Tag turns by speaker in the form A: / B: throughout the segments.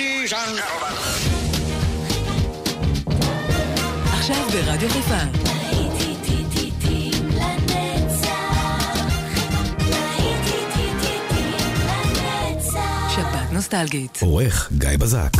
A: Ladies and gentlemen.
B: עכשיו ברדיו חיפה. שבת נוסטלגית.
C: עורך גיא בזק.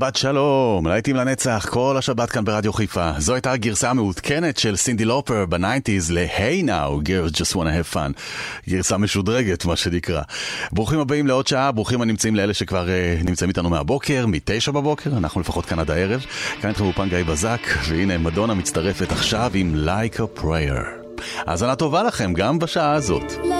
D: שבת שלום, להיטים לנצח, כל השבת כאן ברדיו חיפה. זו הייתה הגרסה המעודכנת של סינדי לופר בניינטיז ל-Hey Now, Girls Just Wanna Have Fun. גרסה משודרגת, מה שנקרא. ברוכים הבאים לעוד שעה, ברוכים הנמצאים לאלה שכבר uh, נמצאים איתנו מהבוקר, מתשע בבוקר, אנחנו לפחות כאן עד הערב. כאן איתכם אופן גיא בזק, והנה מדונה מצטרפת עכשיו עם Like a Prayer. האזנה טובה לכם גם בשעה הזאת.
E: Life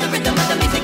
C: the rhythm of the music.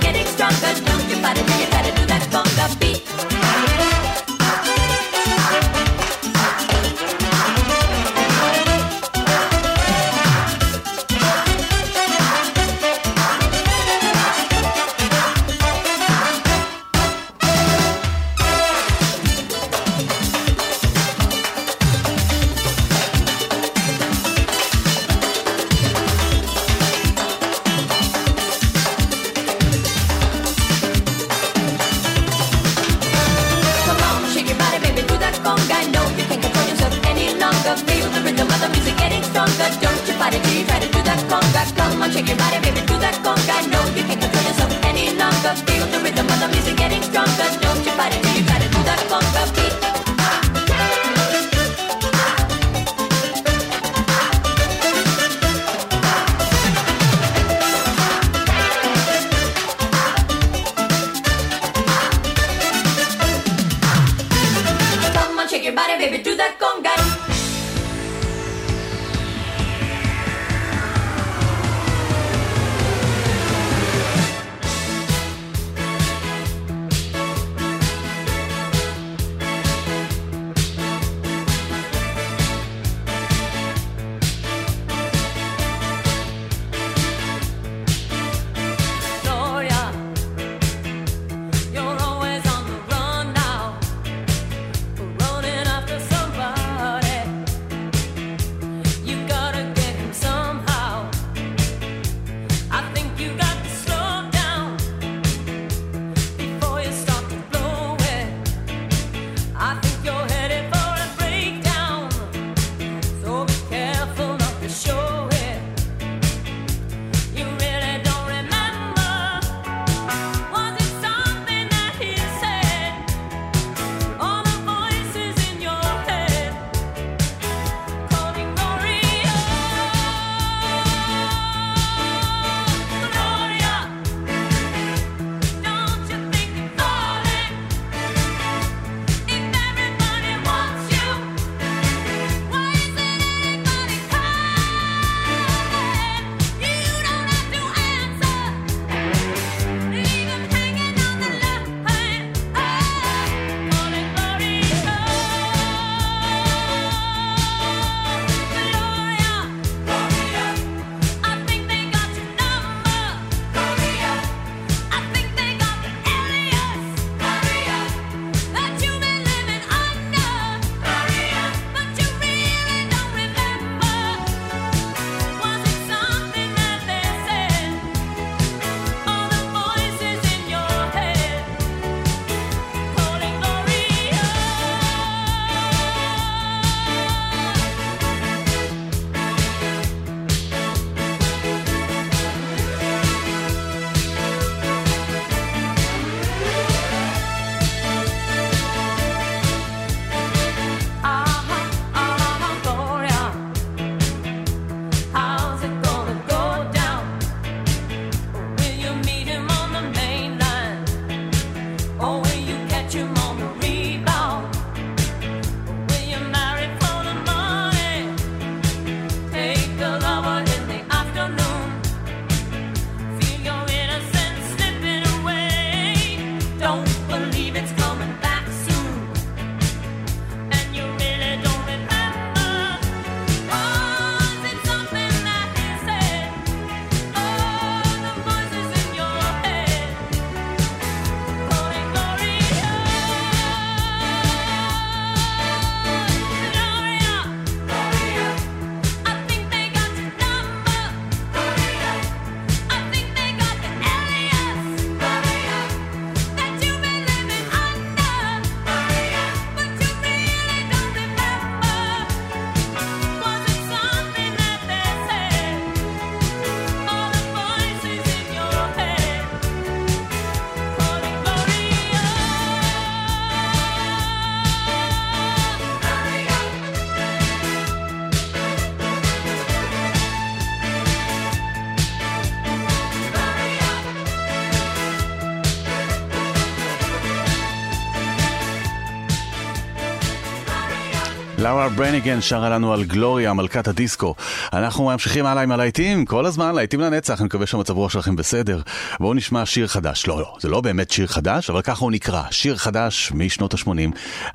D: סארה ברניגן שרה לנו על גלוריה, מלכת הדיסקו. אנחנו ממשיכים הלאה עם הלהיטים, כל הזמן להיטים לנצח, אני מקווה שהמצב רוח שלכם בסדר. בואו נשמע שיר חדש. לא, לא, זה לא באמת שיר חדש, אבל ככה הוא נקרא. שיר חדש משנות ה-80.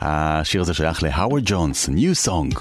D: השיר הזה שייך להאוורד ג'ונס, New Song.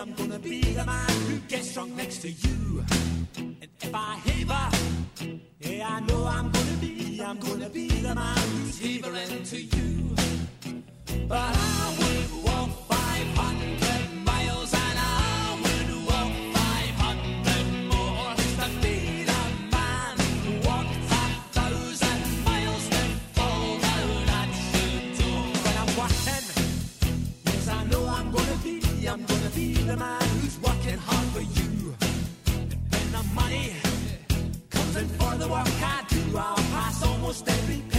F: I'm gonna be the man who gets drunk next to you. And if I haver, yeah, I know I'm gonna be, I'm gonna be the man who's havering to you. But I would walk 500. the man who's working hard for you. And the money comes in for the work I do. I'll pass almost every.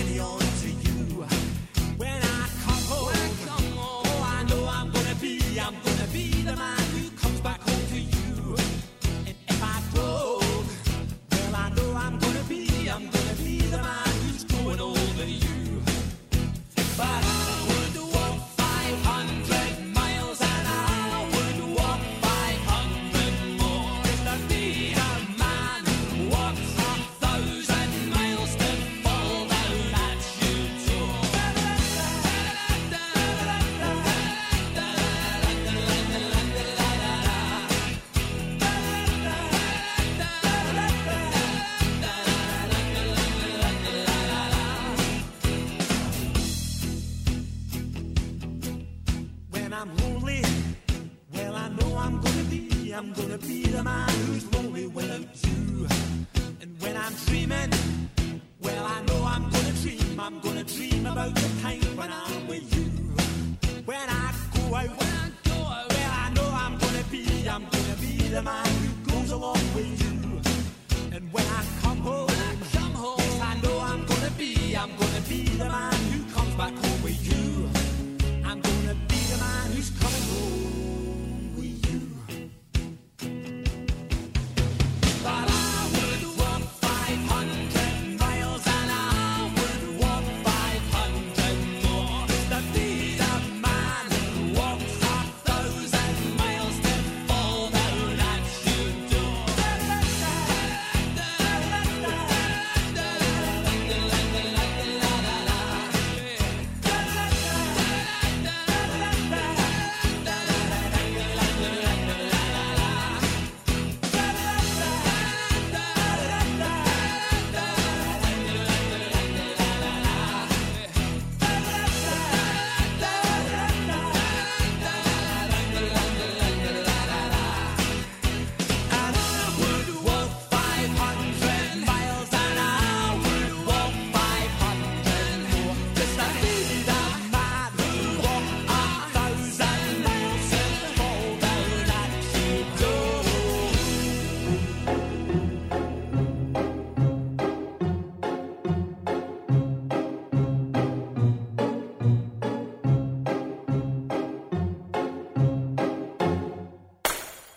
F: about you.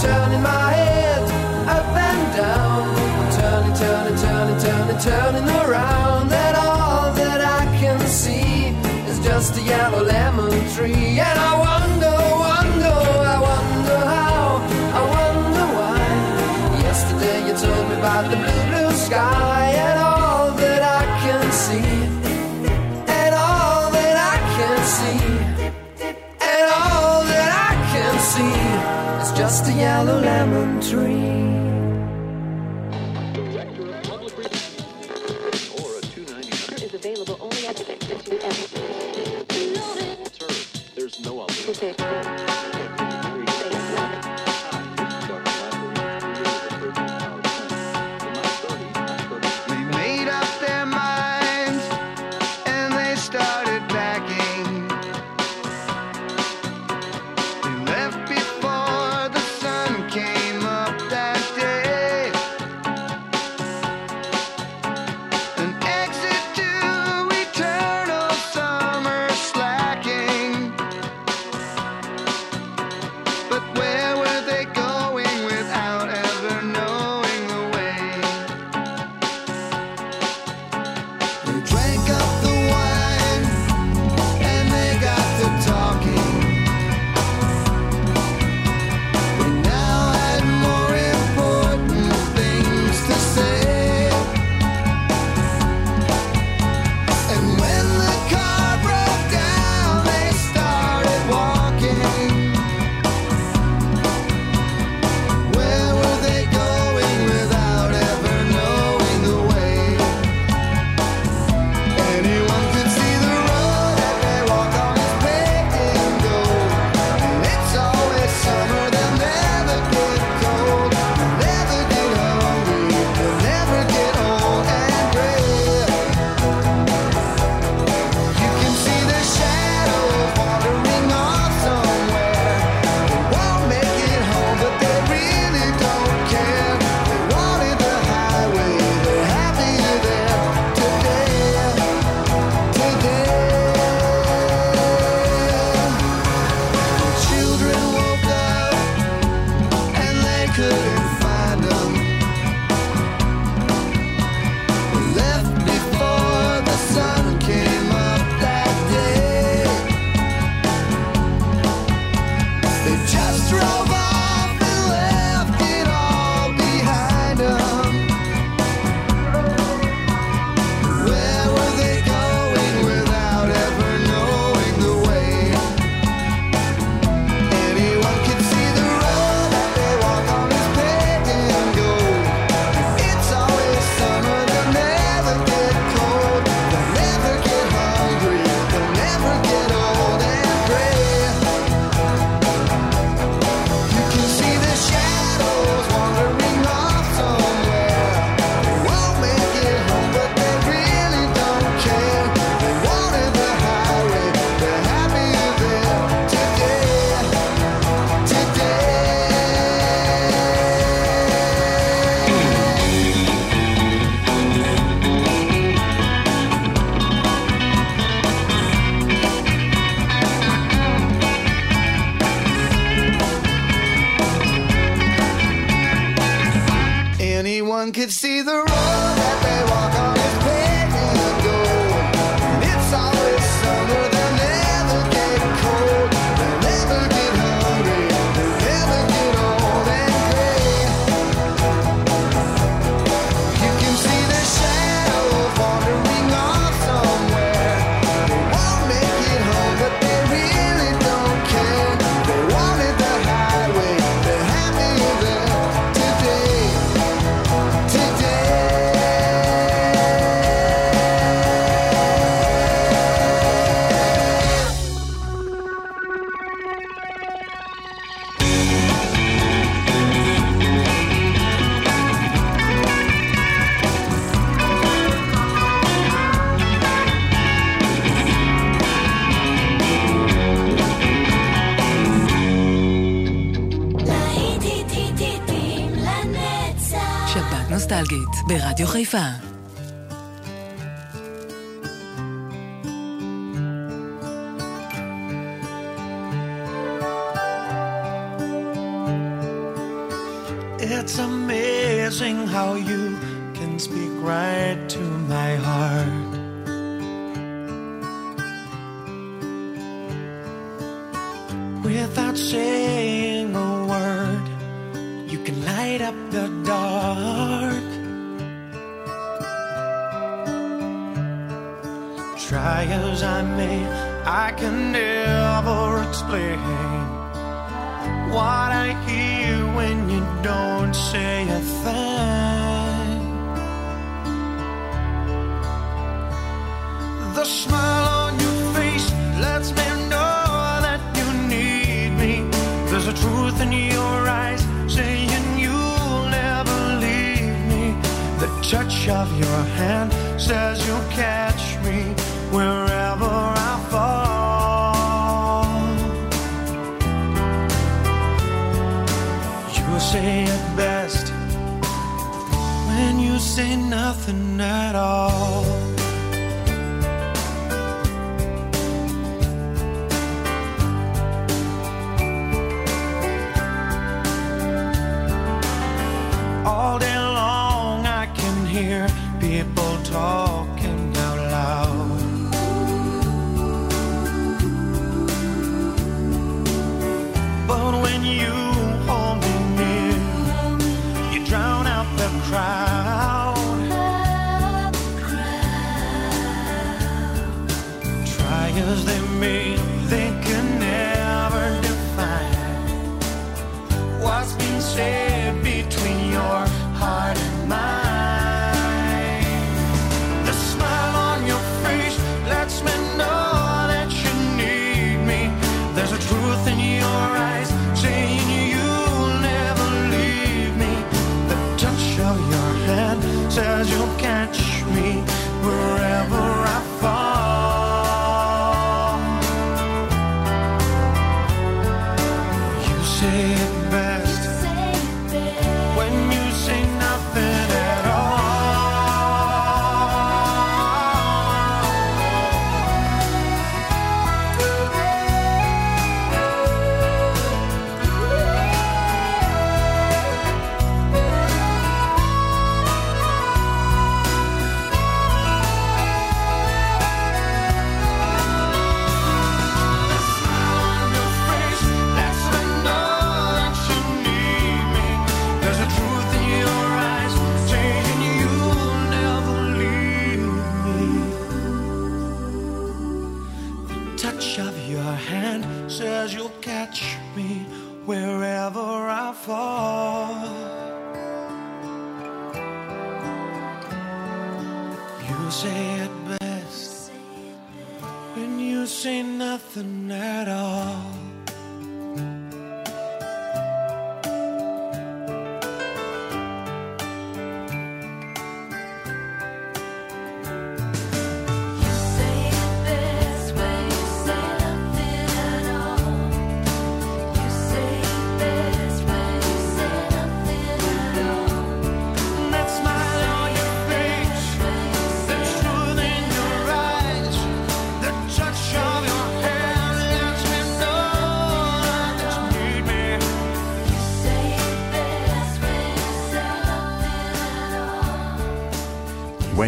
G: Turning my head up and down. I'm turning, turning, turning, turning, turning around, and all that I can see is just a yellow lemon tree. And I yellow lemon tree.
H: is available only at the
I: There's no other.
B: ברדיו חיפה.
J: Nothing at all.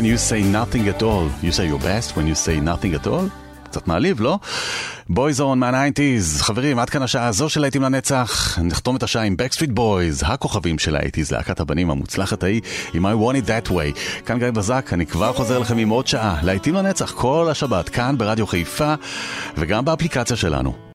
D: You say nothing at all, you say your best when you say nothing at all? קצת מעליב, לא? בויזון מה-90's, חברים, עד כאן השעה הזו של להיטים לנצח. נחתום את השעה עם Backstreet Boys, הכוכבים של ה-80's, להקת הבנים המוצלחת ההיא, עם I want it that way. כאן גיא בזק, אני כבר חוזר לכם עם עוד שעה, להיטים לנצח כל השבת, כאן ברדיו חיפה, וגם באפליקציה שלנו.